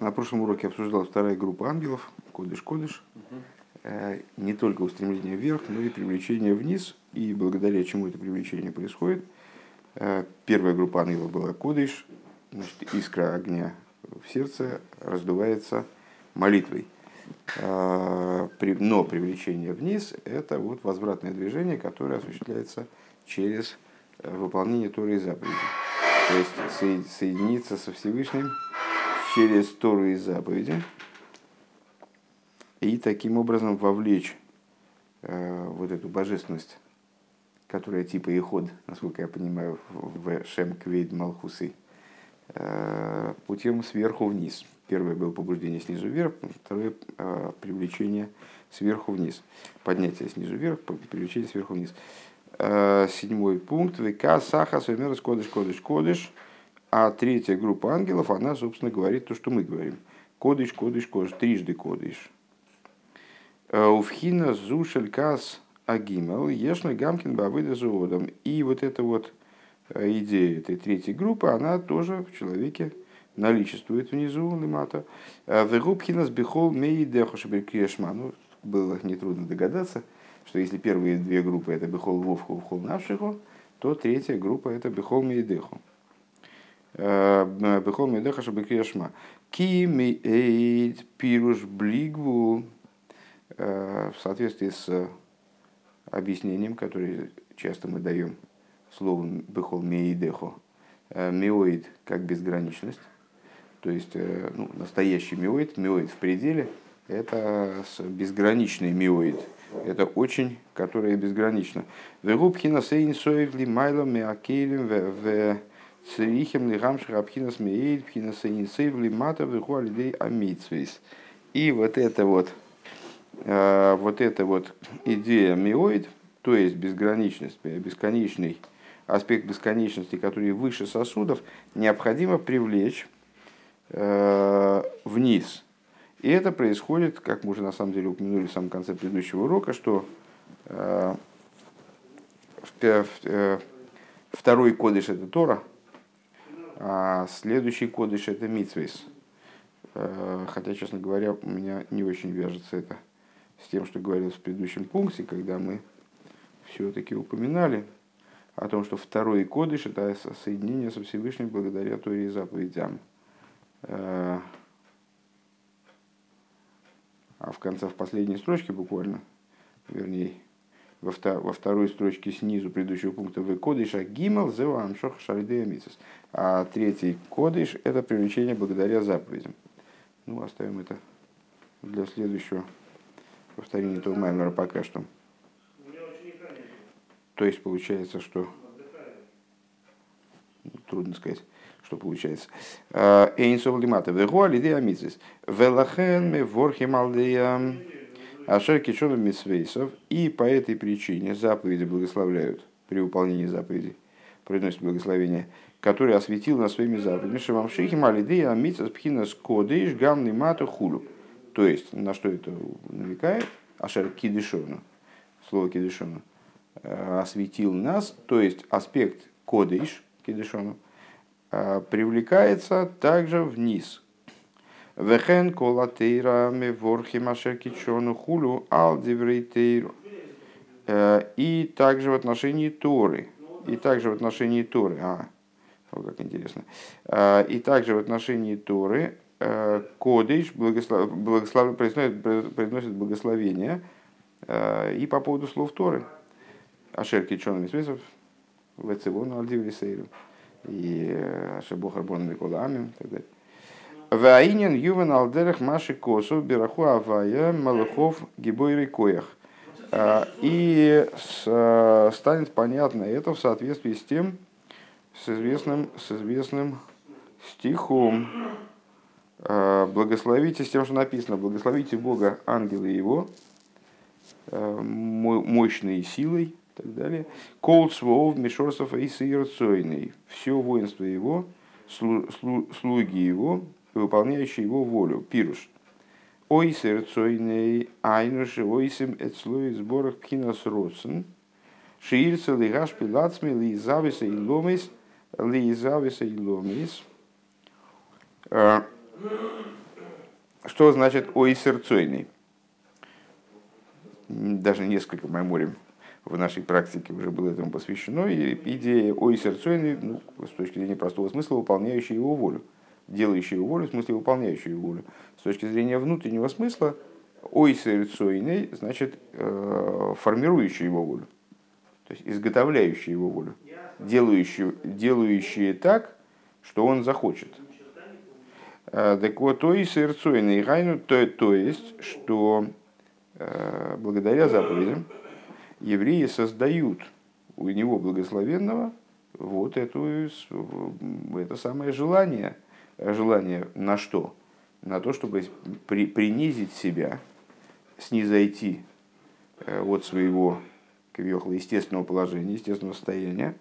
На прошлом уроке обсуждалась вторая группа ангелов, Кодыш-Кодыш. Э, Не только устремление вверх, но и привлечение вниз. И благодаря чему это привлечение происходит. Э, Первая группа ангелов была Кодыш, значит, искра огня в сердце раздувается молитвой. Э, Но привлечение вниз – это вот возвратное движение, которое осуществляется через выполнение Торы и заповедей. То есть соед- соединиться со Всевышним через Тору и заповеди и таким образом вовлечь э, вот эту божественность, которая типа иход, насколько я понимаю, в Шем Квейд Малхусы, э, путем сверху вниз. Первое было побуждение снизу вверх, второе э, привлечение сверху вниз. Поднятие снизу вверх, привлечение сверху вниз. Э, Седьмой пункт. ВК Саха Сумерас Кодыш Кодыш Кодыш. А третья группа ангелов, она, собственно, говорит то, что мы говорим. Кодыш, кодыш, кодыш, трижды кодыш. Э, Увхина зушель кас агимел, ешна гамкин бавыда зоодом. И вот эта вот э, идея этой третьей группы, она тоже в человеке наличествует внизу лимата. Вегубхина сбихол мей дехошебекрешма. Ну, было нетрудно догадаться, что если первые две группы это бихол вовху, вхол навшиху, то третья группа это бихол мейдеху. Бехол Медеха Шабекрешма. Ки мейд пируш блигву в соответствии с объяснением, которое часто мы даем словом Бехол Мейдехо. Миоид как безграничность. То есть э, ну, настоящий миоид, миоид в пределе, это безграничный миоид. Это очень, которое безгранично. Вегубхина сейн соев ли майлом меакелем в црихем ли гамших абхинас меид пхина сейн соев ли мата вегу алидей амитсвейс. И вот это вот, э, вот эта вот идея миоид, то есть безграничность, э, бесконечный аспект бесконечности, который выше сосудов, необходимо привлечь э, вниз. И это происходит, как мы уже на самом деле упомянули в самом конце предыдущего урока, что э, в второй кодыш это Тора, а следующий кодыш это Митсвейс. Э, Хотя, честно говоря, у меня не очень вяжется это с тем, что говорилось в предыдущем пункте, когда мы все-таки упоминали о том, что второй кодыш – это со- соединение со Всевышним благодаря Торе и заповедям. Э, А в конце, в последней строчке буквально, вернее, во, вто- во второй строчке снизу предыдущего пункта «Вы кодыш а гимал зевам шох шалидея митсис». А третий кодыш – это привлечение благодаря заповедям. Ну, оставим это для следующего повторения этого маймера пока что. То есть получается, что ну, трудно сказать, что получается. Эйнсов лимата. Вегу алидея митсис. Велахен ворхим алдея ашер кичоном митсвейсов. И по этой причине заповеди благословляют при выполнении заповедей. Произносят благословение, который осветил нас своими заповедями. Шивам шихим алидея митсис пхинас кодыш гамный мату хулю. То есть, на что это намекает? Ашер кидишону. Слово кидишону э, осветил нас, то есть аспект кодыш, кидышону, э, привлекается также вниз. Вехен колатейра меворхи машеркичону хулю ал диврейтейру. Э, И также в отношении Торы. И также в отношении Торы. А, вот как интересно. Э, И также в отношении Торы э, Кодыш благослов... благослов... произносит, произносит благословение и по поводу слов Торы. Ашерки Чоном Смесов, Вецевону Альдиврисейру, и Ашебохар Бон Микола Амим, и так далее. Ваинен Ювен Алдерах Маши Косов Бираху Авая Малахов Гибойры Коях. А, И с- станет понятно это в соответствии с тем, с известным, с известным стихом. А, Благословите с тем, что написано, благословите Бога, ангелы его, мо- мощной силой и так далее. Кол свов мишорсов и. Все воинство его, слу- слу- слуги его, выполняющие его волю. Пируш. Ой сырцойный айнуш ойсим эцлуй сборах пхинас родсен. Шиирца лигаш пилацми ли зависа и ломис ли зависа и ломис. Э, Что значит ойсерцойный? Даже несколько меморим в нашей практике уже было этому посвящено. И идея ойсерцойный, ну, с точки зрения простого смысла, выполняющий его волю. Делающий его волю, в смысле выполняющий его волю. С точки зрения внутреннего смысла, ойсерцойный значит э, его волю. То есть изготовляющий его волю. Делающий, делающий так, что он захочет. Э, так вот, то и сырцойный гайну, то, то есть, что э, благодаря заповедям евреи создают у него благословенного вот эту, это самое желание. Желание на что? На то, чтобы при, принизить себя, снизойти э, от своего естественного положения, естественного состояния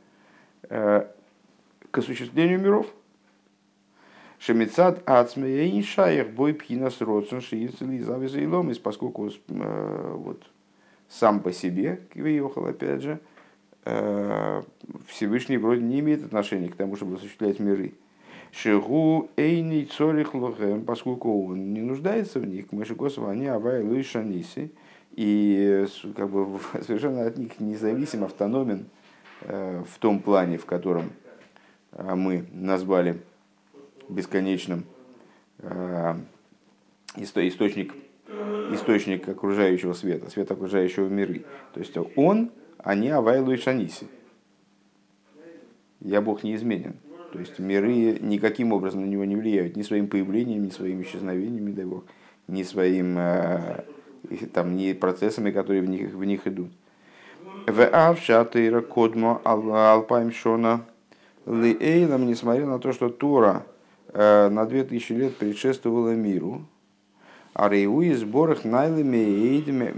к осуществлению миров – Шемицад ацмея шаях бой пхинас родсон шиицели завиза и ломис, поскольку э, вот, сам по себе, Кивиохал, опять же, э, Всевышний вроде не имеет отношения к тому, чтобы осуществлять миры. Шигу эйни цорих лохем, поскольку он не нуждается в них, Мышикосова они авай луишаниси, и как бы совершенно от них независим, автономен э, в том плане, в котором мы назвали бесконечным э, источник, источник окружающего света, свет окружающего миры. То есть он, не Авайлу и Шаниси. Я Бог неизменен. То есть миры никаким образом на него не влияют, ни своим появлением, ни своим исчезновением, дай Бог, ни своим э, там, ни процессами, которые в них, в них идут. В Авшатыра Кодмо Алпайм Шона Лиэйлам, несмотря на то, что Тора Э, на 2000 лет предшествовало миру. А рейуи сборах найлами эйдами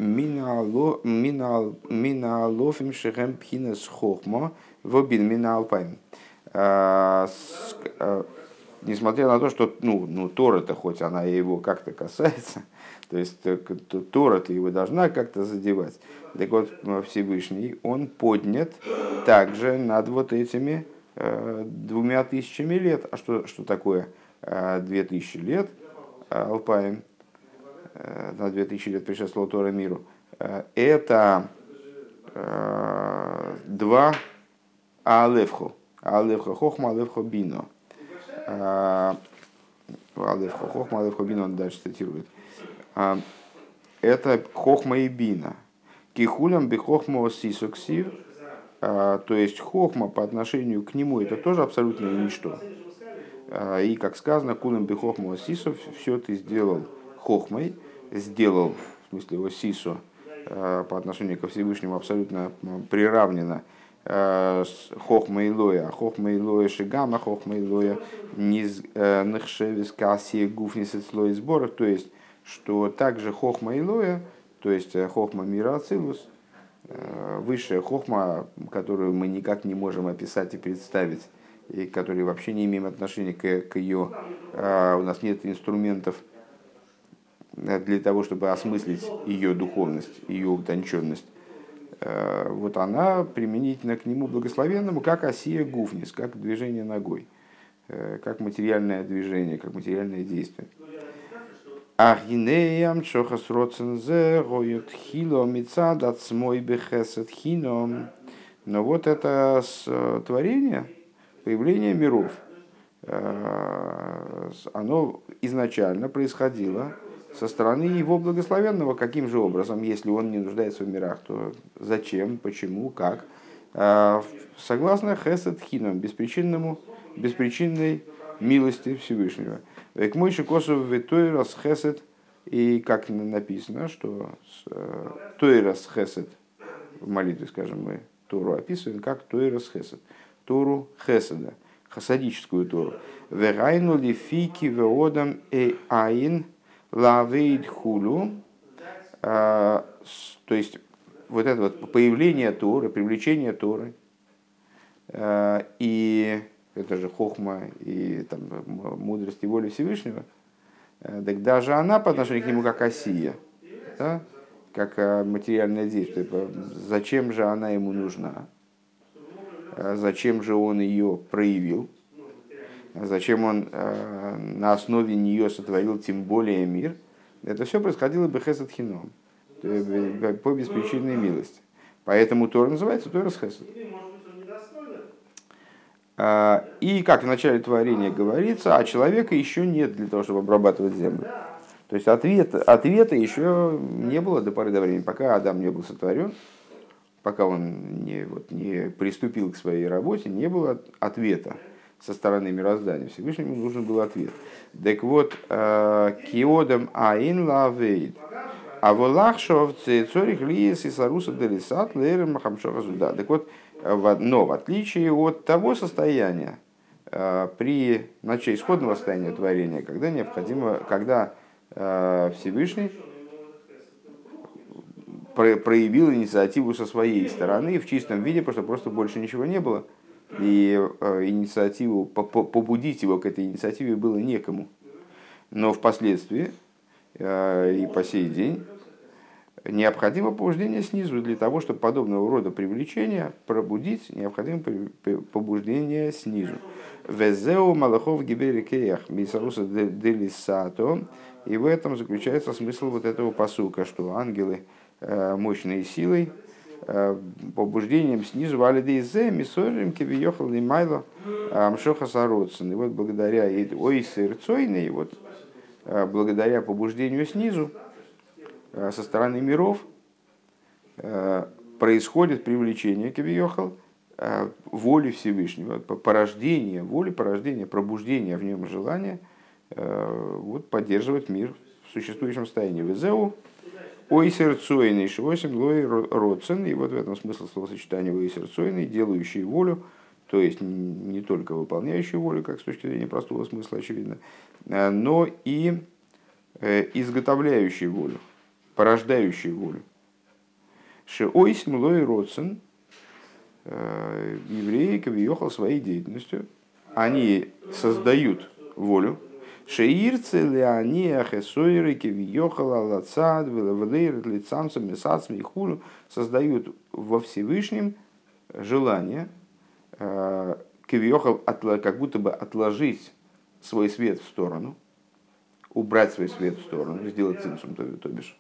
минаалофим шехем пхинес хохма вобин минаалпайм. Э, несмотря на то, что ну, ну, Тора-то, хоть она его как-то касается, то есть Тора-то его должна как-то задевать. Так вот, Всевышний, он поднят также над вот этими двумя тысячами лет. А что, что такое э, две тысячи лет? Э, Алпаем, э, на две тысячи лет предшествовал Тора миру. Это два Алевхо. Алевхо Хохма, Алевхо Бино. Алевхо Хохма, Алевхо Бино, он дальше цитирует. Это Хохма и Бина. Кихулям бихохма сисоксив а, то есть хохма по отношению к нему это тоже абсолютно ничто. А, и как сказано, кулем бы хохма сисов, все ты сделал хохмой, сделал, в смысле а, по отношению ко Всевышнему абсолютно приравнено хохма и лоя, хохма и лоя шигама, хохма и лоя низ нахшевис каси гуфнисет слой сборах, то есть, что также хохма и лоя, то есть э, хохма мира ацилус, Э, высшая хохма, которую мы никак не можем описать и представить, и которой вообще не имеем отношения к, к ее, у нас нет инструментов для того, чтобы осмыслить ее духовность, ее утонченность. Э, вот она применительно к нему благословенному, как осия гуфнис, как движение ногой, э, как материальное движение, как материальное действие. Ахинеям шохас роцензе гоют хило мицад смой бехесет хином. Но вот это творение, появление миров, э, оно изначально происходило со стороны его благословенного. Каким же образом, если он не нуждается в мирах, то зачем, почему, как? Э, согласно хесед хином, беспричинному, беспричинной милости Всевышнего. К мойши косов ветойрас хесед, и как написано, что э, тойрас хесед, в молитве, скажем, мы Тору описываем как тойрас хесед, Тору хеседа, хасадическую Тору. Верайну ли фики веодам э айн лавейд хулу, а, то есть вот это вот появление Торы, привлечение Торы, э, и это же хохма и там, мудрость и воля Всевышнего, э, так даже она по отношению к нему как осия, да? как материальное действие. Зачем же она ему нужна? Зачем же он ее проявил? Зачем он на основе нее сотворил тем более мир. Это все происходило бы хесед хином, по беспричинной милости. Поэтому Тора называется Тора с хесед. И, как в начале творения говорится, а человека еще нет для того, чтобы обрабатывать землю. То есть ответ, ответа еще не было до поры до времени, пока Адам не был сотворен, пока он не, вот, не приступил к своей работе, не было ответа со стороны мироздания. Всевышнему нужен был ответ. Так вот, э, киодам аин лавейд. А волахшов цорих лиес и саруса делисат лерем махамшоха зуда. Так вот, но в отличие от того состояния, э, при начале исходного состояния творения, когда необходимо, когда э, Всевышний проявил инициативу со своей стороны в чистом виде, потому что просто больше ничего не было. И э, инициативу, побудить его к этой инициативе было некому. Но впоследствии и по сей день необходимо побуждение снизу для того, чтобы подобного рода привлечения пробудить, необходимо побуждение снизу. Везеу малахов гиберикеях мисаруса делисато. И в этом заключается смысл вот этого посука, что ангелы э, мощной силой, э, побуждением снизу валидейзе мисорим кивиехал и майло амшоха сароцин. И вот благодаря ой сырцойной, вот э, благодаря побуждению снизу, Э, со стороны миров э, происходит привлечение Кавиохал э, воли Всевышнего, порождение воли, порождение, пробуждение в нем желания вот, поддерживать мир в существующем состоянии. Везеу ойсерцойный швосим лой родцен, и вот в этом смысл словосочетания ойсерцойный, делающий волю, то есть не только выполняющий волю, как с точки зрения простого смысла очевидно, но и изготовляющий волю порождающий волю. Шеойс млой родсен, э, евреи кавиехал своей деятельностью, они создают волю. Шеирцы ли они ахесойры кавиехал алацад велевлейр лицамцам месацам и хулю создают во Всевышнем желание э, кавиехал как будто бы отложить свой свет в сторону, убрать свой свет в сторону, сделать цинцум, то, то бишь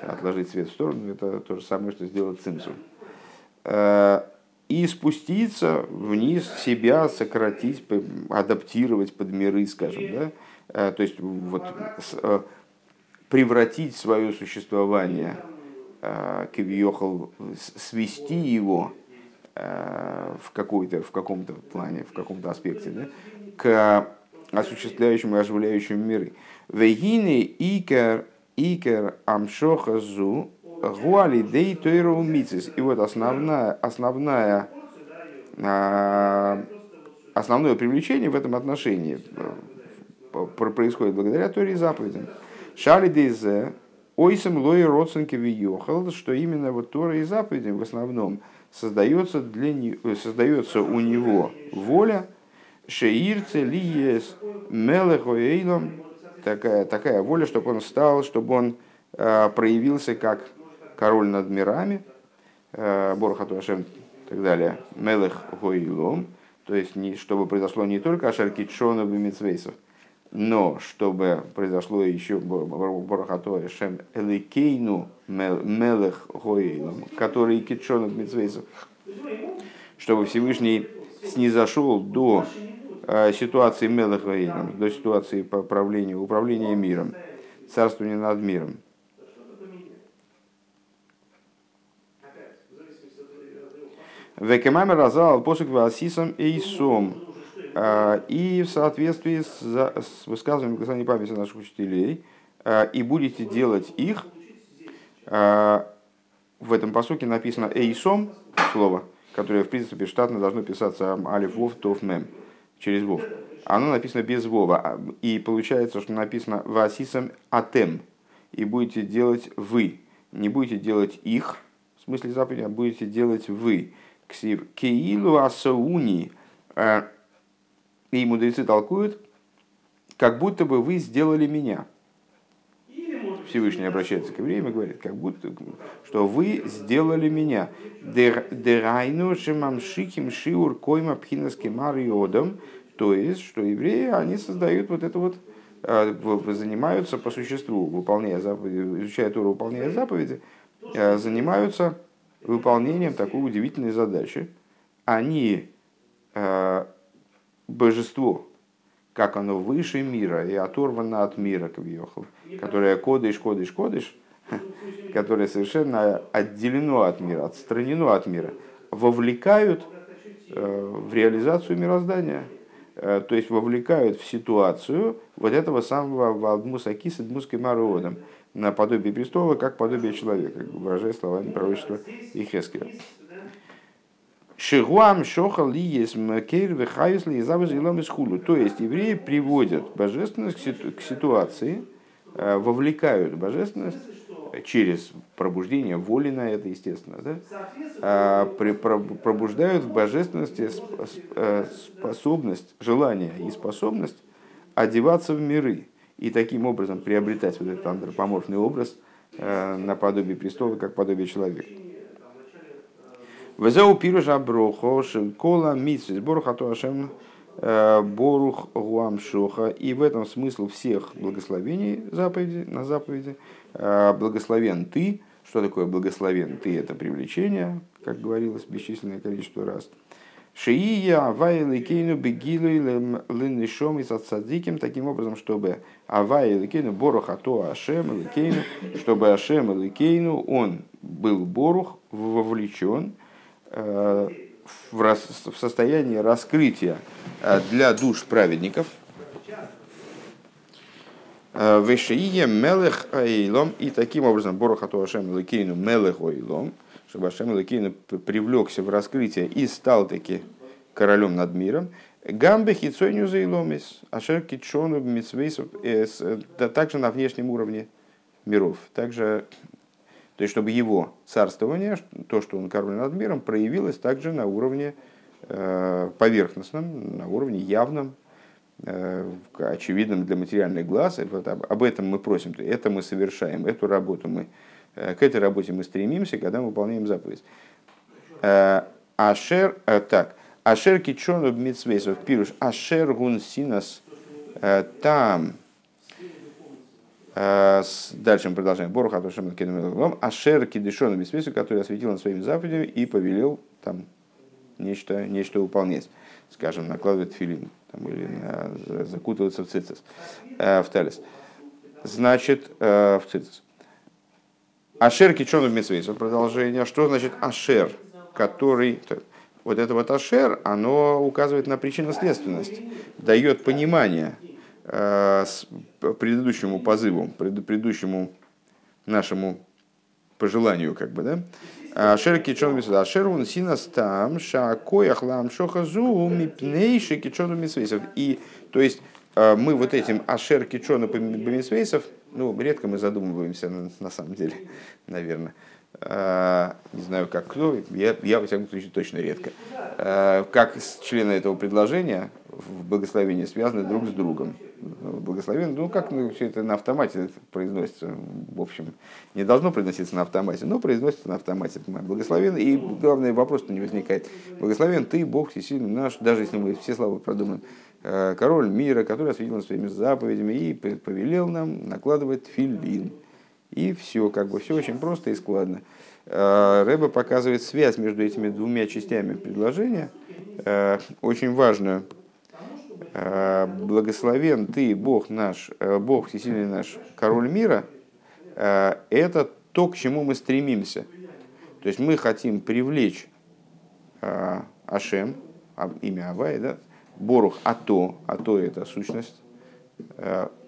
отложить свет в сторону, это то же самое, что сделать цимсум. Э, и спуститься вниз, себя сократить, адаптировать под миры, скажем, да? Э, то есть вот, э, превратить свое существование, кивьехал, свести его в, какой-то, в каком-то плане, в каком-то аспекте, да? к осуществляющему и оживляющему миры. Вегины икер Икер амшоха зу гуали дей тойру мицис. И вот основная, основная, основное привлечение в этом отношении э, происходит благодаря Торе заповедям. Шали дейзе ойсам лой родственники виехал, что именно вот Тора и заповедям в основном создается, для, создается у него воля, шеирце лиес мелехоэйлом такая, такая воля, чтобы он стал, чтобы он э, проявился как король над мирами, э, Борхату Ашем и так далее, Мелех Гоилом, то есть не, чтобы произошло не только Ашарки Чонов и Мицвейсов, но чтобы произошло еще Борхату Ашем Эликейну Мелех Гоилом, который Китшонов Мицвейсов, чтобы Всевышний снизошел до Э, ситуации Мелахаином, до ситуации правления, управления миром, царствования над миром. Векемамер разал посук васисом эйсом. Э, и в соответствии с, с высказыванием Господней памяти наших учителей, э, и будете делать их, в этом посуке написано эйсом, слово, которое в принципе штатно должно писаться алиф вов тов мем через Вов. Оно написано без Вова. А, и получается, что написано Васисом Атем. И будете делать вы. Не будете делать их, в смысле заповеди, а будете делать вы. Ксив Кеилу Асауни. И мудрецы толкуют, как будто бы вы сделали меня. Всевышний обращается к евреям и говорит, как будто, что вы сделали меня. Дерайну шимамшихим шиур койма пхинаским ариодом, То есть, что евреи, они создают вот это вот, занимаются по существу, выполняя заповеди, изучая Тору, выполняя заповеди, занимаются выполнением такой удивительной задачи. Они божество, как оно выше мира и оторвано от мира, Кавьехал, которое кодыш, кодыш, кодыш, которое совершенно отделено от мира, отстранено от мира, вовлекают э, в реализацию мироздания, э, то есть вовлекают в ситуацию вот этого самого Валдмусаки с Эдмуской Мародом, наподобие престола, как подобие человека, выражая словами пророчества Ихескеля. Шигуам шохал ли есть макейр вехаюс ли из хулу. То есть евреи приводят божественность к ситуации, э, вовлекают божественность через пробуждение воли на это, естественно, да, а, пробуждают в божественности э, способность, желание и способность одеваться в миры и таким образом приобретать вот этот антропоморфный образ э, наподобие престола, как подобие человека. Везеу пируша брохо кола митсвис боруха то ашем э, борух гуам шоха. И в этом смысл всех благословений заповеди, на заповеди. Э, благословен ты. Что такое благословен ты? Это привлечение, как говорилось, бесчисленное количество раз. Шиия авай ликейну бегилу линнишом и садзиким таким образом, чтобы авай ликейну борух ато ашем ликейну, чтобы ашем ликейну он был борух вовлечен в состоянии раскрытия э, для душ праведников. Э, Вешиие мелех аилом, и таким образом Борохату Ашем Лекейну мелех аилом, чтобы Ашем Лекейну привлекся в раскрытие и стал таки королем над миром. Гамбе хитсойню заиломис, ашер китшону митсвейсов, также на внешнем уровне миров. Также то есть, чтобы его царствование, то, что он король над миром, проявилось также на уровне э, поверхностном, на уровне явном, э, очевидном для материальных глаз. Вот об этом мы просим, это мы совершаем, эту работу мы, э, к этой работе мы стремимся, когда мы выполняем заповедь. Ашер, так, Ашер кичону митсвейсов пируш, Ашер гун синас там, дальше мы продолжаем. Боруха Атушем Ашер Кидышон Бесвесу, который осветил над своими заповедями и повелел там нечто, нечто выполнять. Скажем, накладывать филин там, или на, закутываться в цицис, э, в талис. Значит, э, в цицис. Ашер Кичону Бесвесу. Продолжение. Что значит Ашер, который... Вот это вот Ашер, оно указывает на причинно-следственность, дает понимание – Э, предыдущему позыву, предыдущему нашему пожеланию, как бы, да? А Шер кичон мисвейсов. Шер он синас там, шакоях лам шохазу мипнейши кичону мисвейсов. И, то есть, э, мы вот этим ашер кичону бемисвейсов, ну, редко мы задумываемся, на самом деле, наверное. Э, не знаю, как кто, я, я, во всяком случае, точно редко. Как члены этого предложения в благословении связаны друг с другом благословен. Ну, как ну, все это на автомате произносится, в общем, не должно произноситься на автомате, но произносится на автомате. Благословен, и главный вопрос не возникает. Благословен ты, Бог всесильный наш, даже если мы все слова продумаем. Э, король мира, который осветил своими заповедями и повелел нам накладывать филин. И все, как бы все очень просто и складно. Э, Рэба показывает связь между этими двумя частями предложения, э, очень важную, Э, благословен ты, Бог наш, Бог всесильный наш, король мира, это то, к чему мы стремимся. То есть мы хотим привлечь Ашем, а, имя Авай, да, Борух Ато, Ато это сущность,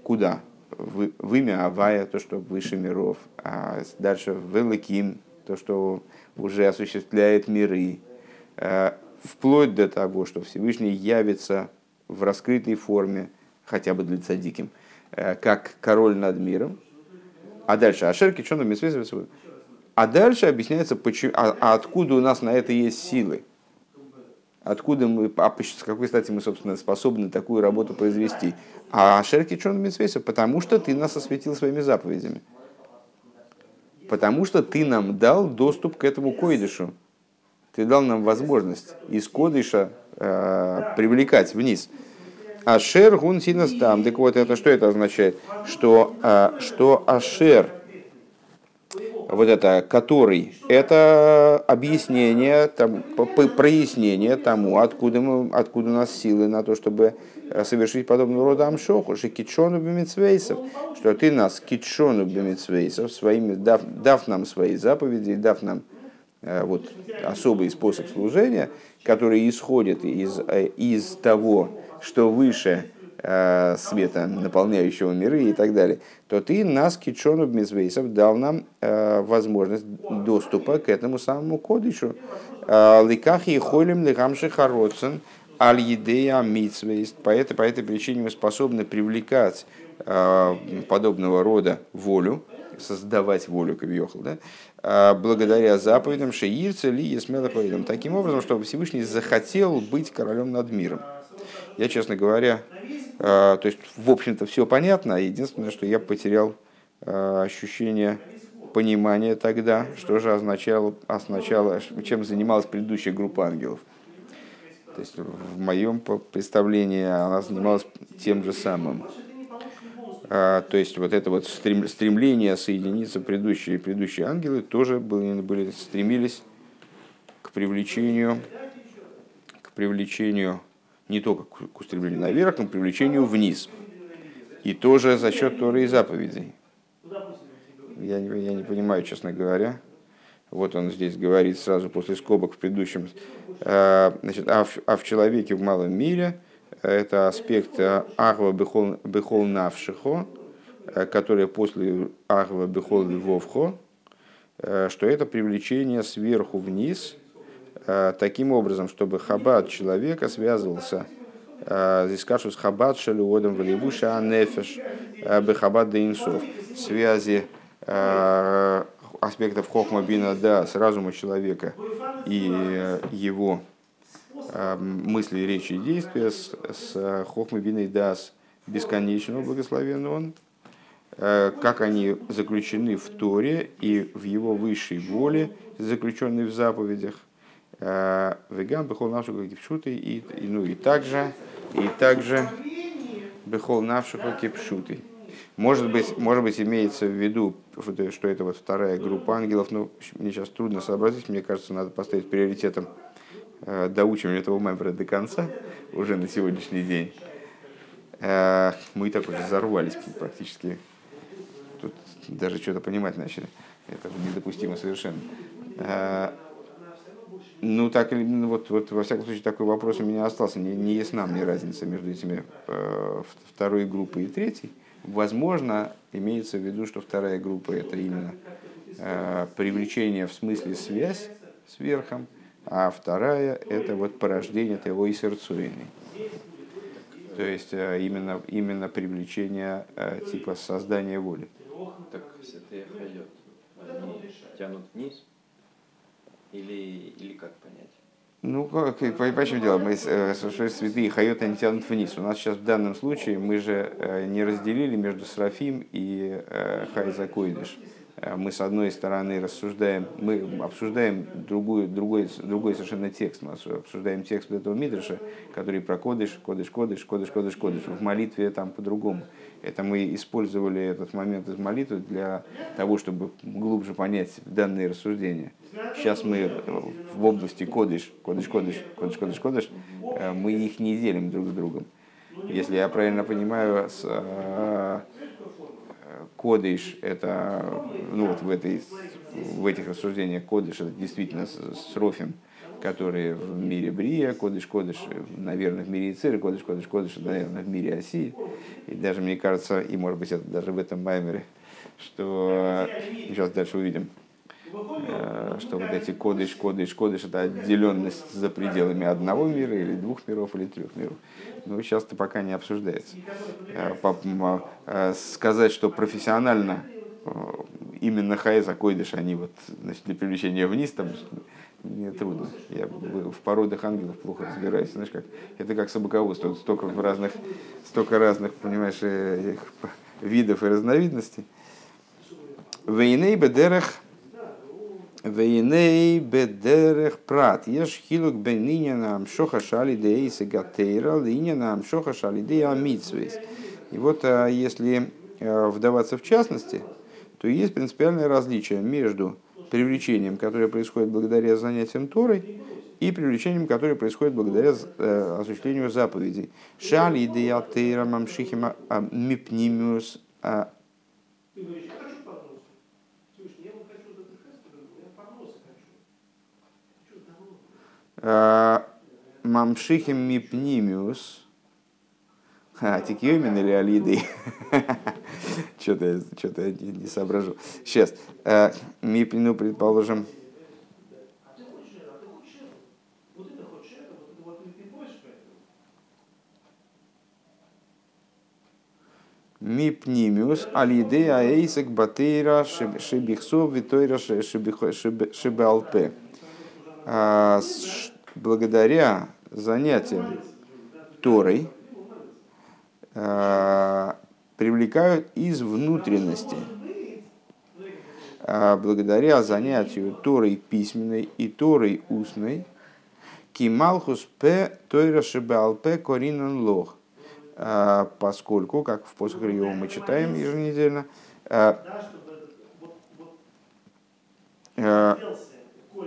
куда? В, в имя Авая, то, что выше миров, а дальше в Элаким, то, что уже осуществляет миры, вплоть до того, что Всевышний явится в раскрытой форме, хотя бы для цадиким, э, как король над миром. А дальше, Ашер Кичону Мисвесовец. А дальше объясняется, почему, а, а откуда у нас на это есть силы. Откуда мы, а с какой стати мы, собственно, способны такую работу произвести? А Ашер Кичону Мисвесов, потому что ты нас осветил своими заповедями. Потому что ты нам дал доступ к этому койдышу. Ты дал нам возможность из кодыша э, привлекать вниз. Ашер гун синас там. Так вот, это что это означает? Что, а, что Ашер, вот это, который, это объяснение, там, прояснение тому, откуда, мы, откуда у нас силы на то, чтобы э, совершить подобного рода амшоху, что китшону бемицвейсов, что ты нас китшону бемицвейсов, своими, дав, дав нам свои заповеди, дав нам э, вот, особый способ служения, который исходит из, э, из того, что выше света, наполняющего миры и так далее, то ты нас, Китшону Мизвейсов, дал нам э, возможность доступа к этому самому кодишу. Э, Ликах и холим лихамши хароцен аль едея митсвейс. По этой, по этой причине мы способны привлекать подобного рода волю, создавать волю Кавиохал, да, благодаря заповедям Шеирца Ли Есмела Таким образом, чтобы Всевышний захотел быть королем над миром. Я, честно говоря, а, то есть, в общем-то, все понятно. Единственное, что я потерял а, ощущение понимания тогда, что же означало, означало чем занималась предыдущая группа ангелов. То есть в моем представлении она занималась тем же самым. А, то есть вот это вот стремление соединиться предыдущие предыдущие ангелы тоже были, были стремились к привлечению к привлечению не только к устремлению наверх, но к привлечению вниз. И тоже за счет Торы и заповедей. Я не, я не понимаю, честно говоря. Вот он здесь говорит сразу после скобок в предыдущем. Э, значит, а, в, а в человеке в малом мире э, это аспект э, Ахва Бехол Навшихо, который после Ахва Бехол Львовхо, что это привлечение сверху вниз – Э, таким образом, чтобы хабат человека связывался э, здесь скажут хабат шалюодом валибуша анефеш э, бехабат деинсов связи аспектов хохма бина да с разума человека и его мысли, речи и действия с, с хохма бина да с бесконечного благословен он, как они заключены в Торе и в его высшей воле, заключенной в заповедях – Э, веган бехол нашу кипшуты и, ну и также и также бехол нашу кипшуты. Может быть, может быть, имеется в виду, что это вот вторая группа ангелов, но мне сейчас трудно сообразить, мне кажется, надо поставить приоритетом э, доучивание этого мембра до конца, уже на сегодняшний день. Э, мы так уже взорвались практически. Тут даже что-то понимать начали. Это недопустимо совершенно. Ну, так или ну, вот, вот, во всяком случае, такой вопрос у меня остался. Не, не ясна мне разница между этими э, второй группой и третьей. Возможно, имеется в виду, что вторая группа это именно э, привлечение в смысле связь с верхом, а вторая это вот порождение того и сердцуиной. То есть э, именно, именно привлечение э, типа создания воли. Так, святые хайот, они тянут вниз, или, или как понять? Ну, как, по, по чем дело? Мы э, святые хайот, они тянут вниз. У нас сейчас в данном случае мы же э, не разделили между Срафим и э, Хайзакойдыш. Э, мы с одной стороны рассуждаем, мы обсуждаем другую, другой, другой совершенно текст. Мы обсуждаем текст этого Мидраша, который про кодыш, кодыш, кодыш, кодыш, кодыш, кодыш. В молитве там по-другому. Это мы использовали этот момент из молитвы для того, чтобы глубже понять данные рассуждения. Сейчас мы в области кодыш, кодыш, кодыш, кодыш, кодыш, кодыш, э, мы их не делим друг с другом. Если я правильно понимаю, с, э, кодыш это, ну вот в, этой, в этих рассуждениях кодыш это действительно с, с рофем, которые в мире Брия, кодыш, кодыш, наверное, в мире Ицеры, кодыш, кодыш, кодыш, наверное, в мире Оси. И даже, мне кажется, и может быть это даже в этом маймере, что сейчас дальше увидим, э, что вот эти кодыш, кодыш, кодыш, это отделенность за пределами одного мира или двух миров или трех миров. Но сейчас это пока не обсуждается. Э, э, сказать, что профессионально именно Хайза Койдыш, они вот значит, для привлечения вниз, там, мне трудно. Я в породах ангелов плохо разбираюсь. Знаешь, как, это как собаководство. Столько разных, столько разных, понимаешь, э, видов и разновидностей. Вейней бедерах Вейней бедерех прат. Еш хилук бенинина амшоха шалидеиса гатейра, линина амшоха шалидея амитсвейс. И вот если вдаваться в частности, то есть принципиальное различие между привлечением, которое происходит благодаря занятиям Торой, и привлечением, которое происходит благодаря э, осуществлению заповедей. Шали идея тейра мамшихима мипнимиус Мамшихим мипнимиус. А, тикьемин или алиды? Что-то я, что я не, соображу. Сейчас. Э, ну, предположим, Мипнимиус, алидея эйсек батейра шибихсов витойра шибалпе. А, благодаря занятиям Торой привлекают из внутренности. А, благодаря занятию Торой письменной и Торой устной, кималхус п тойра шибалпе коринан лох – а, поскольку, как в посох мы читаем еженедельно, а,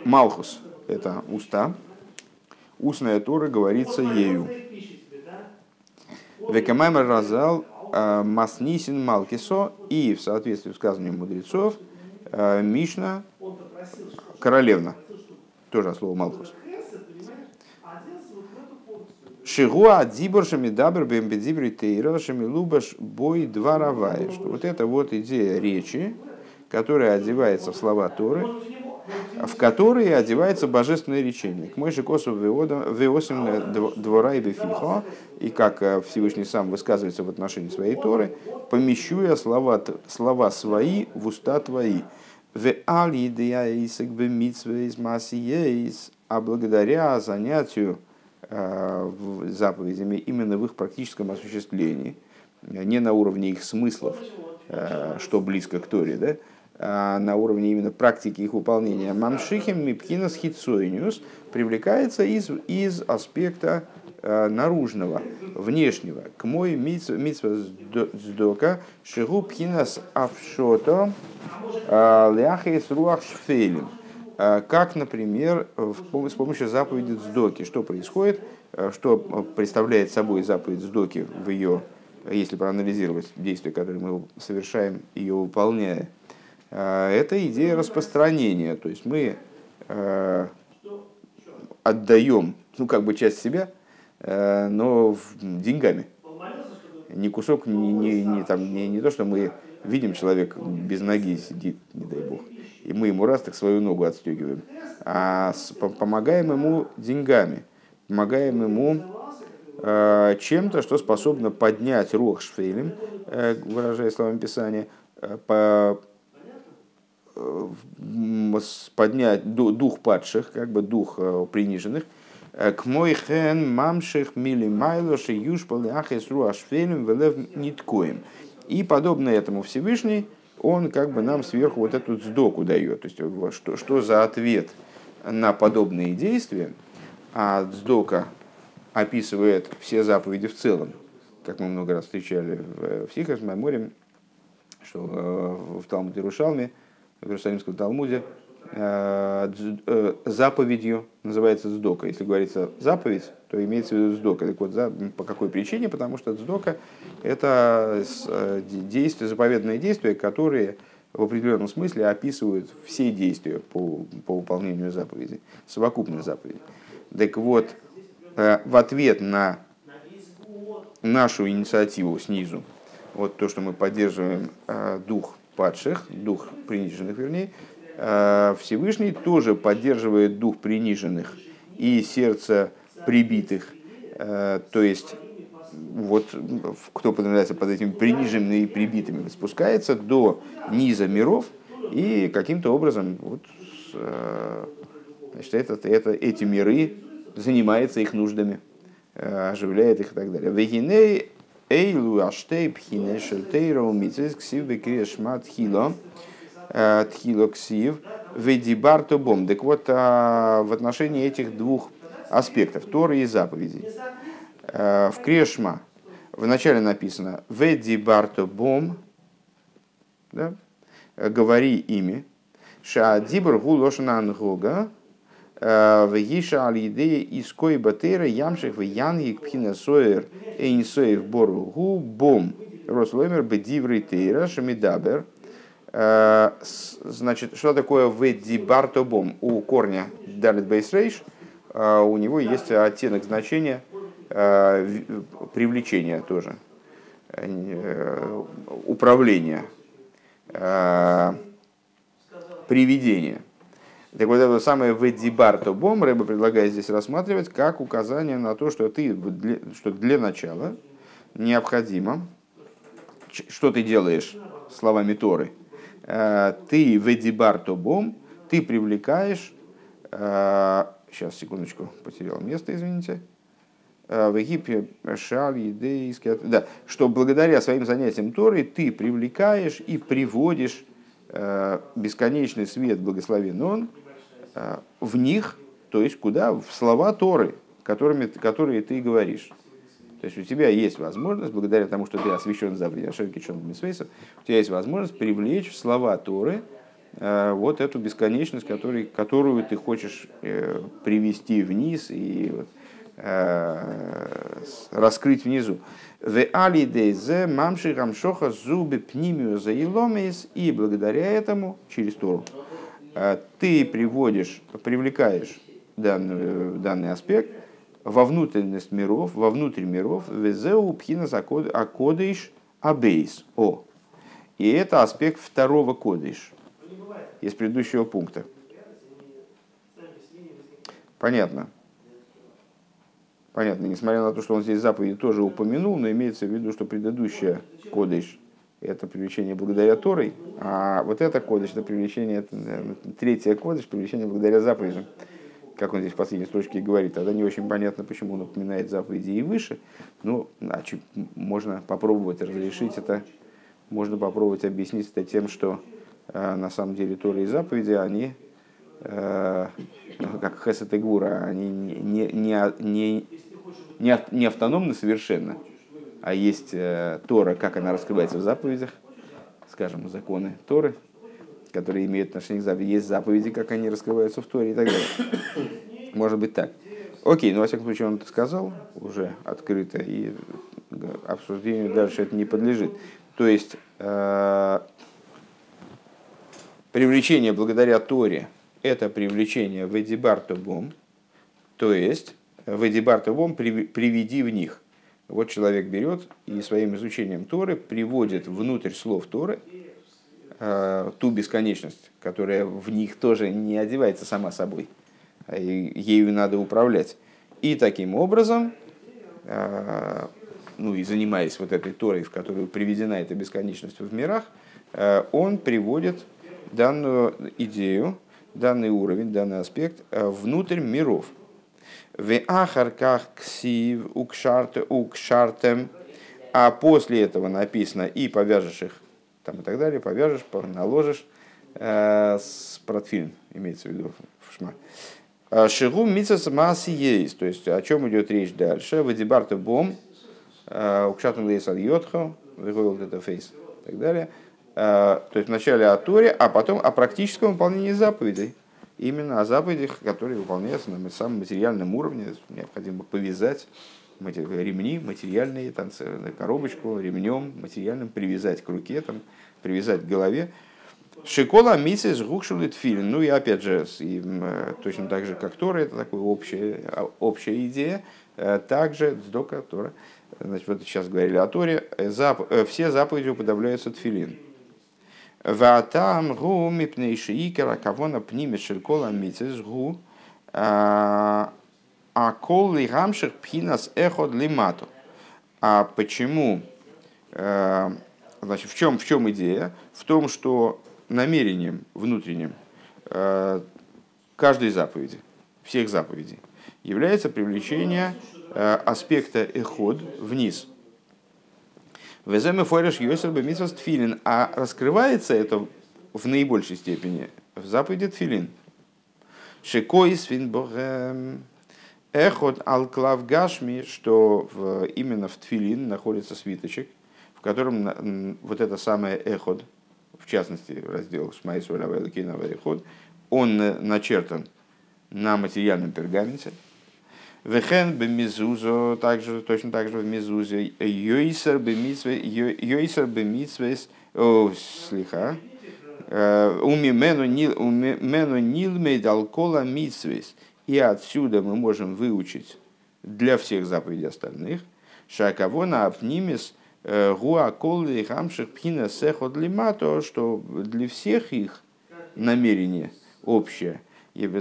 Малхус – это уста, устная Тора говорится ею. Векамаймер разал маснисин малкисо, и в соответствии с сказанием мудрецов, Мишна – королевна, тоже слово Малхус. Шигуа дибор шамидабр бембедибри тейра шамилубаш бой два равая. Что вот это вот идея речи, которая одевается в слова Торы, в которые одевается божественное речение. К мойши косу веосим двора и бефихо, и как э, Всевышний сам высказывается в отношении своей Торы, помещу я слова, слова свои в уста твои. А благодаря занятию Э, заповедями именно в их практическом осуществлении, не на уровне их смыслов, э, что близко к Торе, да, на уровне именно практики их выполнения. Мамшихим мипхинас хитсоиниус привлекается из, из аспекта э, наружного, внешнего. К мой митсва сдока шигу пхинас авшото ляхейс руах шфейлем Э, как, например, с помощью заповеди Сдоки. Что происходит, что представляет собой заповедь Сдоки в ее, если проанализировать действия, которые мы совершаем, ее выполняя. Э, это идея распространения. То есть мы отдаем, ну, как бы часть себя, но деньгами. Не кусок, не, не, не, там, не, не то, что мы видим, человек без ноги сидит, не дай бог и мы ему раз так свою ногу отстегиваем, а помогаем ему деньгами, помогаем ему э, чем-то, что способно поднять рух шфейлем, э, выражая словами Писания, э, по, поднять дух падших, как бы дух приниженных, к мой хен мамших мили майлоши юшпал ахес руашфелем велев ниткоем. И подобно этому Всевышний он как бы нам сверху вот эту сдоку дает. То есть, что, что за ответ на подобные действия, а сдока описывает все заповеди в целом, как мы много раз встречали в, Сихас, Майморе, что э, в Талмуде Рушалме, в Иерусалимском Талмуде, Э, э, заповедью называется сдока. Если говорится заповедь, то имеется в виду сдока. Так вот, за, по какой причине? Потому что сдока – это э, действия, заповедные действия, которые в определенном смысле описывают все действия по, по выполнению заповеди, совокупной заповеди. Так вот, в ответ на нашу инициативу снизу, вот то, что мы поддерживаем дух падших, дух приниженных, вернее, Э, Всевышний тоже поддерживает дух приниженных и сердце прибитых. Э, то есть, вот кто подразумевается под этими приниженными и прибитыми, спускается до низа миров и каким-то образом вот, э, значит, это, это, эти миры занимается их нуждами, оживляет их и так далее. Вегиней эйлу аштей пхине шельтейра умитсис ксив бекрешмат хило. Тхилоксив, ведибарто бом. Так вот, а, в отношении этих двух аспектов, Торы и заповедей, в Крешма вначале написано ведибарто бом, да? говори ими, ша дибр гу лошана ангога, в Иша аль-идея из кой батера ямших в янги пхина соер эйн соев бору гу бом росломер бедиврей тейра шамидабер. Значит, что такое ведибарто бом? У корня далит бейс рейш у него есть оттенок значения привлечения тоже, управления, приведения. Так вот, это самое «ведибарто бом» Рэба предлагает здесь рассматривать как указание на то, что, ты, что для начала необходимо, что ты делаешь словами Торы, э, ты «ведибарто бом», ты привлекаешь, э, сейчас, секундочку, потерял место, извините, э, в Египте шаль, едейский, да, что благодаря своим занятиям Торы ты привлекаешь и приводишь бесконечный свет благословен он в них, то есть куда? В слова Торы, которыми, которые ты говоришь. То есть у тебя есть возможность, благодаря тому, что ты освящен за Ашерки Чон у тебя есть возможность привлечь в слова Торы э, вот эту бесконечность, который, которую ты хочешь э, привести вниз и раскрыть внизу. В али дейзе мамши рамшоха зубы пнимию за и благодаря этому через Тору ты приводишь, привлекаешь данный, данный аспект во внутренность миров, во внутрь миров, везеу пхинас акодыш абейс. О. И это аспект второго кодыш из предыдущего пункта. Понятно. Понятно, несмотря на то, что он здесь заповеди тоже упомянул, но имеется в виду, что предыдущая кодыш это привлечение благодаря Торой, а вот это кодыш, это привлечение, это, третье кодыш, привлечение благодаря заповедям. Как он здесь в последней строчке говорит, тогда не очень понятно, почему он упоминает заповеди и выше. Ну, а можно попробовать разрешить это, можно попробовать объяснить это тем, что э, на самом деле Тора и заповеди, они, э, как Хесет и Гура, они не, не, не, не, не автономны совершенно а есть э, Тора, как она раскрывается в заповедях, скажем, законы Торы, которые имеют отношение к заповеди. Есть заповеди, как они раскрываются в Торе и так далее. Может быть так. Окей, ну во всяком случае он это сказал уже открыто, и обсуждению дальше это не подлежит. То есть э, привлечение благодаря Торе – это привлечение в Эдибартовом, то есть в Эдибартовом приведи в них – вот человек берет и своим изучением Торы приводит внутрь слов Торы э, ту бесконечность, которая в них тоже не одевается сама собой, а ею надо управлять. И таким образом, э, ну и занимаясь вот этой Торой, в которую приведена эта бесконечность в мирах, э, он приводит данную идею, данный уровень, данный аспект э, внутрь миров – в ахарках ксив укшартем, а после этого написано и повяжешь их, там и так далее, повяжешь, наложишь э, с протфильм, имеется в виду в шма. А Шигу мицас маси есть, то есть о чем идет речь дальше. Вадибарта бом, э, укшартем лейс аль йотхо, выговорил это фейс и так далее. Э, то есть вначале о Торе, а потом о практическом выполнении заповедей именно о заповедях, которые выполняются на самом материальном уровне. Необходимо повязать ремни материальные, танцы, коробочку ремнем материальным привязать к руке, там, привязать к голове. Шикола миссис гукшулит фильм. Ну и опять же, и, точно так же, как Тора, это такая общая, а, общая идея. Э, также Сдока Тора. Значит, вот сейчас говорили о Торе. Зап... Э, все заповеди уподобляются тфилин. Ватам гу мипнейши икера кавона пниме шелькола митцес гу а кол ли гамших эход лимату. А почему? Э, значит, в чем, в чем идея? В том, что намерением внутренним э, каждой заповеди, всех заповедей, является привлечение э, аспекта эход вниз – Веземе фойреш йосер бемитсвас тфилин. А раскрывается это в наибольшей степени в заповеди Тфилин. Шикоис финбогем эхот алклав гашми, что в, именно в Тфилин находится свиточек, в котором вот это самое эход, в частности раздел Шмайс Эход, он начертан на материальном пергаменте. Вехен бемизузо, также, точно так же в мизузе, йойсер бемитсвес, о, слиха, э, уми мену нил алкола митсвес. И отсюда мы можем выучить для всех заповедей остальных, шакавона апнимис э, гуаколли хамших пхина сехот лимато, что для всех их намерение общее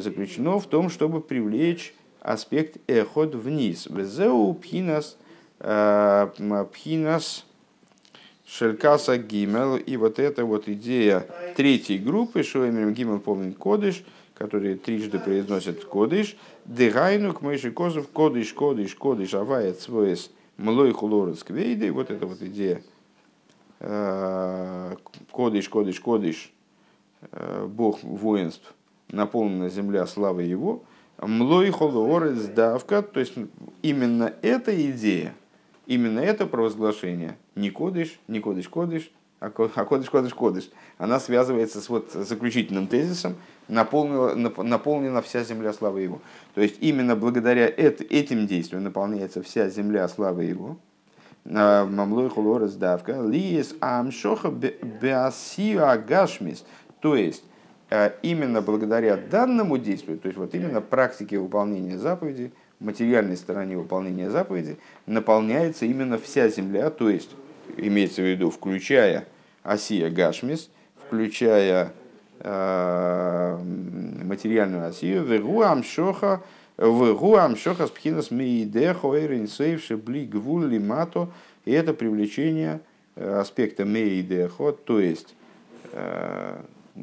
заключено в том, чтобы привлечь аспект эход вниз. Везеу пхинас, э, пхинас шелькаса гимел. И вот эта вот идея третьей группы, шоэмерем гимел помнит кодыш, которые трижды произносят кодыш, дегайну к мыши козов кодыш, кодыш, кодыш, авает свой млой хулорец квейды. Вот эта вот идея э, кодыш, кодыш, кодыш, э, бог воинств, наполнена земля славой его, млой холуорец давка, то есть именно эта идея, именно это провозглашение, не кодыш, не кодыш, кодыш, а кодыш, кодыш, кодыш, она связывается с вот заключительным тезисом, наполнена, наполнена вся земля славы его. То есть именно благодаря этим действиям наполняется вся земля славы его, Мамлой холорес давка, лиес амшоха беасию агашмис, то есть а именно благодаря данному действию, то есть вот именно практике выполнения заповеди, материальной стороне выполнения заповеди, наполняется именно вся земля, то есть имеется в виду, включая осия Гашмис, включая э, материальную осию, вегуам шоха, вегуам шоха спхинас мейдехо эринсейвши бли гвул лимато, и это привлечение э, аспекта мейдехо, то есть э,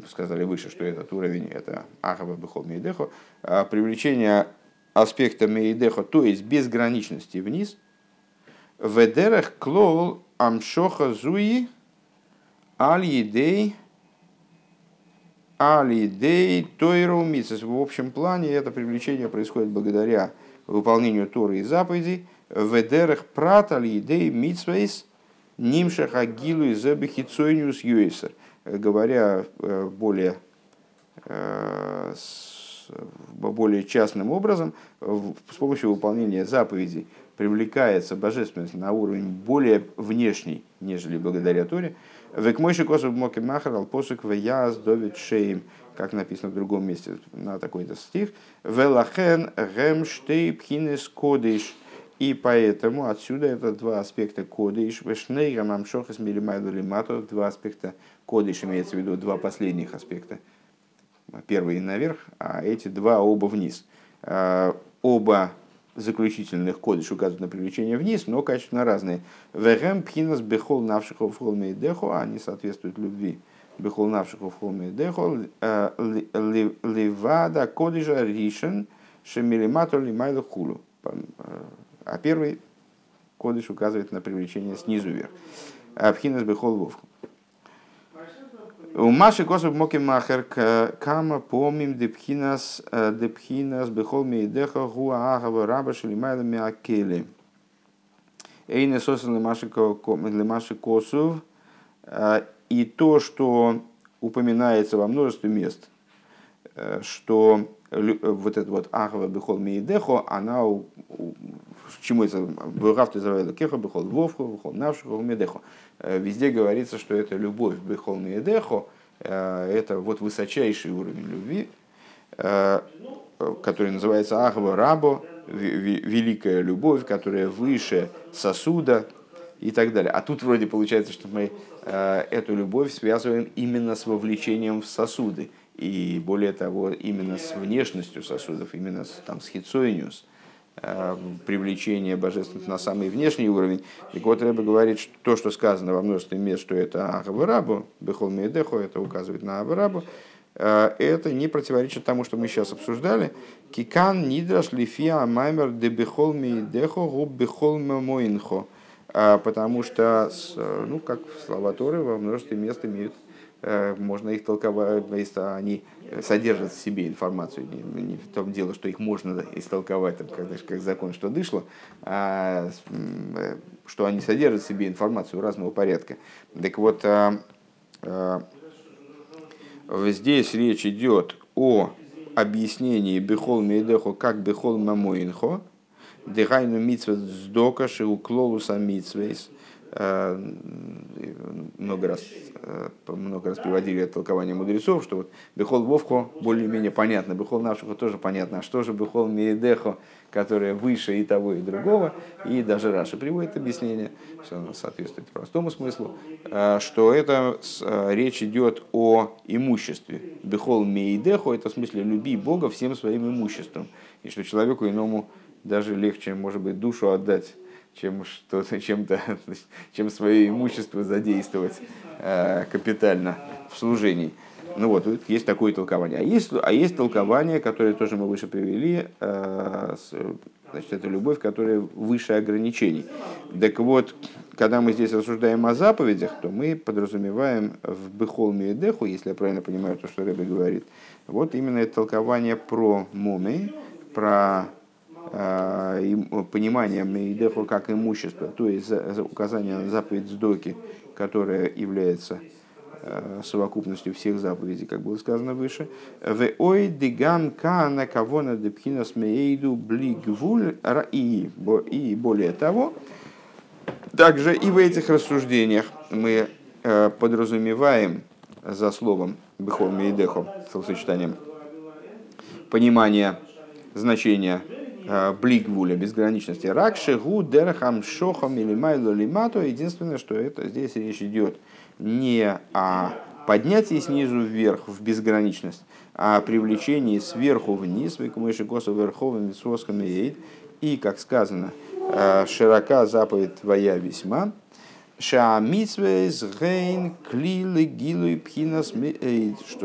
сказали выше, что этот уровень это Ахава Бехол Мейдехо, а привлечение аспекта Мейдехо, то есть безграничности вниз, Ведерах Клол Амшоха Зуи Аль-Едей Аль-Едей Тойру В общем плане это привлечение происходит благодаря выполнению Торы и заповедей. Ведерах Прат Аль-Едей Митсвейс Нимшах Агилу и Зебехицойниус Юэсер – говоря э, более, э, более частным образом, с помощью выполнения заповедей привлекается божественность на уровень более внешний, нежели благодаря Торе. Век мойши косов моки махар алпосук вяз довид шейм, как написано в другом месте на такой-то стих. Велахен гем штей пхинес кодиш. И поэтому отсюда это два аспекта кодиш. Вешнейгам амшохас милимайду лимату, два аспекта Кодыш имеется в виду два последних аспекта. Первый наверх, а эти два оба вниз. А, оба заключительных кодыш указывают на привлечение вниз, но качественно разные. Вегем пхинас бехол навшихов дехо, они соответствуют любви. Бехол навшихов дехо, а, ливада кодыжа ришен шемилиматор лимайлу хулу. А первый кодыш указывает на привлечение снизу вверх. Пхинас бехол вовку. У Маши Косов Моки Махер Кама помим Депхинас Депхинас Бехол Мейдеха Гуа Агава Раба Шелимайла Миакели. Эйне Сосен Лемаши Косов. И то, что упоминается во множестве мест, что вот это вот Агава Бехол Мейдехо, она чему это? Буравт Израиля Кеха, Бехол Вовху, Бехол Навшиху, Медехо. Э, везде говорится, что это любовь Бехол Медехо, э, это вот высочайший уровень любви, э, который называется Ахва Рабо, великая любовь, которая выше сосуда и так далее. А тут вроде получается, что мы эту любовь связываем именно с вовлечением в сосуды. И более того, именно с внешностью сосудов, именно с, там, с хитсоиниус, Э, привлечение божественности на самый внешний уровень. И вот Рэбе говорит, что то, что сказано во множестве мест, что это Ахаварабу, Бехол Мейдехо, это указывает на Аварабу, э, это не противоречит тому, что мы сейчас обсуждали. Кикан нидраш лифия маймер де бехол мейдехо губ бехол мемоинхо. Потому что, ну, как слова Торы во множестве мест имеют э, можно их толковать, если они содержат в себе информацию. Не, не в том дело, что их можно истолковать, там, как, как закон, что дышло, а что они содержат в себе информацию разного порядка. Так вот, здесь речь идет о объяснении Бехол Мейдехо как Бехол Мамоинхо, Дегайну Митсвет Сдока Шиуклолуса Э, много раз, э, много раз приводили толкование мудрецов, что вот Бехол Вовхо более-менее понятно, Бехол Навшихо тоже понятно, а что же Бехол Миедехо, которое выше и того, и другого, и даже Раша приводит объяснение, что оно соответствует простому смыслу, э, что это речь идет о имуществе. Бехол Миедехо, это в смысле люби Бога всем своим имуществом, и что человеку иному даже легче, может быть, душу отдать чем что-то, чем-то, чем свое имущество задействовать э, капитально в служении. Ну вот, есть такое толкование. А есть, а есть толкование, которое тоже мы выше привели, э, с, значит, это любовь, которая выше ограничений. Так вот, когда мы здесь рассуждаем о заповедях, то мы подразумеваем в Бехолме и Деху, если я правильно понимаю то, что Рэбе говорит, вот именно это толкование про мумы, про Э, понимание Мейдеху как имущество, то есть указание на заповедь Сдоки, которая является э, совокупностью всех заповедей, как было сказано выше. В ой дигам кана кавона депхина смеейду блигвуль и и более того, также и в этих рассуждениях мы э, подразумеваем за словом бихол мейдехо, словосочетанием, понимание значения Э, блигвуля, безграничности. Ракши, гу, дерхам, шохам или майло лимато. Единственное, что это здесь речь идет не о поднятии снизу вверх в безграничность, а о привлечении сверху вниз, векумыши косу верховыми сосками и, как сказано, э, широка заповедь твоя весьма, что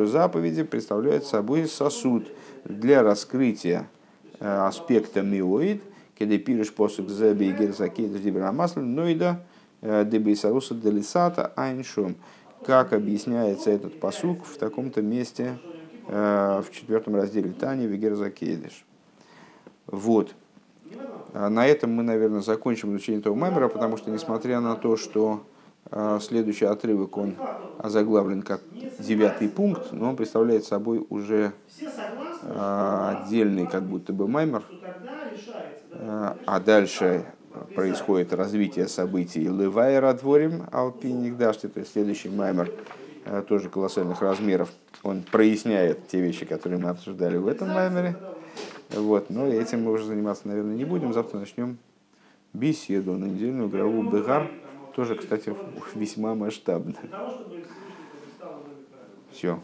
заповеди представляют собой сосуд для раскрытия Э, аспекта миоид, когда пишешь посук зеби и герзакейт дибра масла, нойда э, дебейсаруса делисата айншум. Как объясняется этот посук в таком-то месте э, в четвертом разделе Тани Вегерзакейдиш. Вот. На этом мы, наверное, закончим изучение этого мемора, потому что, несмотря на то, что следующий отрывок, он озаглавлен как девятый пункт, но он представляет собой уже а, отдельный как будто бы маймер, а, а дальше происходит развитие событий Левайра дворим Алпиник Дашти, то есть следующий маймер а, тоже колоссальных размеров. Он проясняет те вещи, которые мы обсуждали в этом маймере. Вот, но этим мы уже заниматься, наверное, не будем. Завтра начнем беседу на недельную главу Бегар. Тоже, кстати, весьма масштабно. Все.